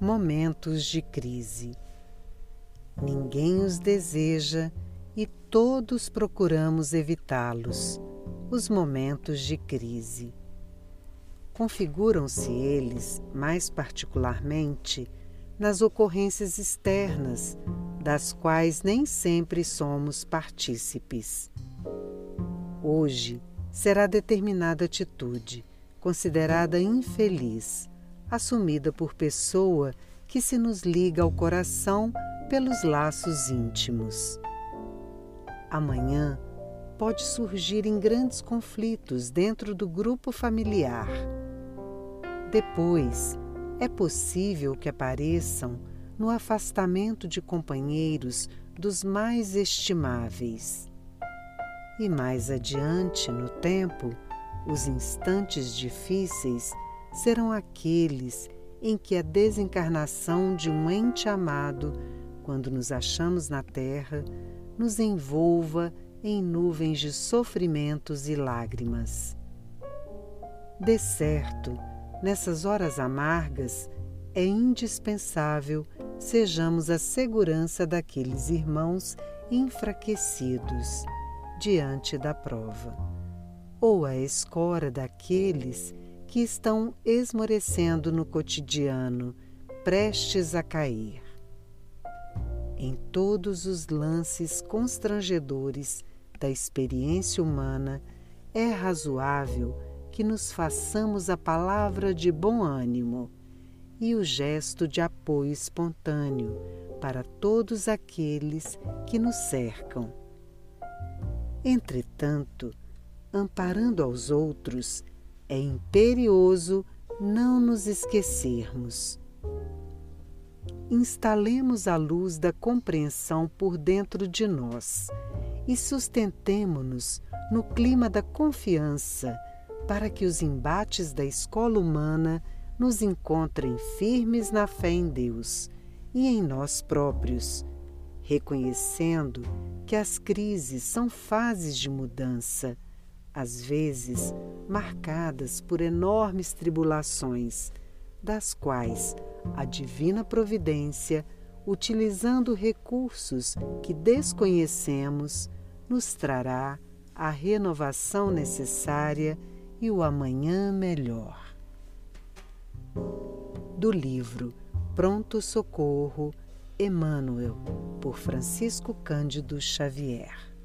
momentos de crise. Ninguém os deseja e todos procuramos evitá-los, os momentos de crise. Configuram-se eles, mais particularmente, nas ocorrências externas, das quais nem sempre somos partícipes. Hoje será determinada atitude, considerada infeliz, assumida por pessoa que se nos liga ao coração pelos laços íntimos. Amanhã pode surgir em grandes conflitos dentro do grupo familiar. Depois, é possível que apareçam no afastamento de companheiros dos mais estimáveis. E mais adiante no tempo, os instantes difíceis serão aqueles em que a desencarnação de um ente amado, quando nos achamos na terra, nos envolva em nuvens de sofrimentos e lágrimas. De certo, nessas horas amargas, é indispensável sejamos a segurança daqueles irmãos enfraquecidos diante da prova, ou a escora daqueles que estão esmorecendo no cotidiano, prestes a cair. Em todos os lances constrangedores da experiência humana, é razoável que nos façamos a palavra de bom ânimo e o gesto de apoio espontâneo para todos aqueles que nos cercam. Entretanto, amparando aos outros, é imperioso não nos esquecermos. Instalemos a luz da compreensão por dentro de nós e sustentemo-nos no clima da confiança para que os embates da escola humana nos encontrem firmes na fé em Deus e em nós próprios, reconhecendo que as crises são fases de mudança às vezes marcadas por enormes tribulações, das quais a divina providência, utilizando recursos que desconhecemos, nos trará a renovação necessária e o amanhã melhor. Do livro Pronto Socorro, Emmanuel, por Francisco Cândido Xavier.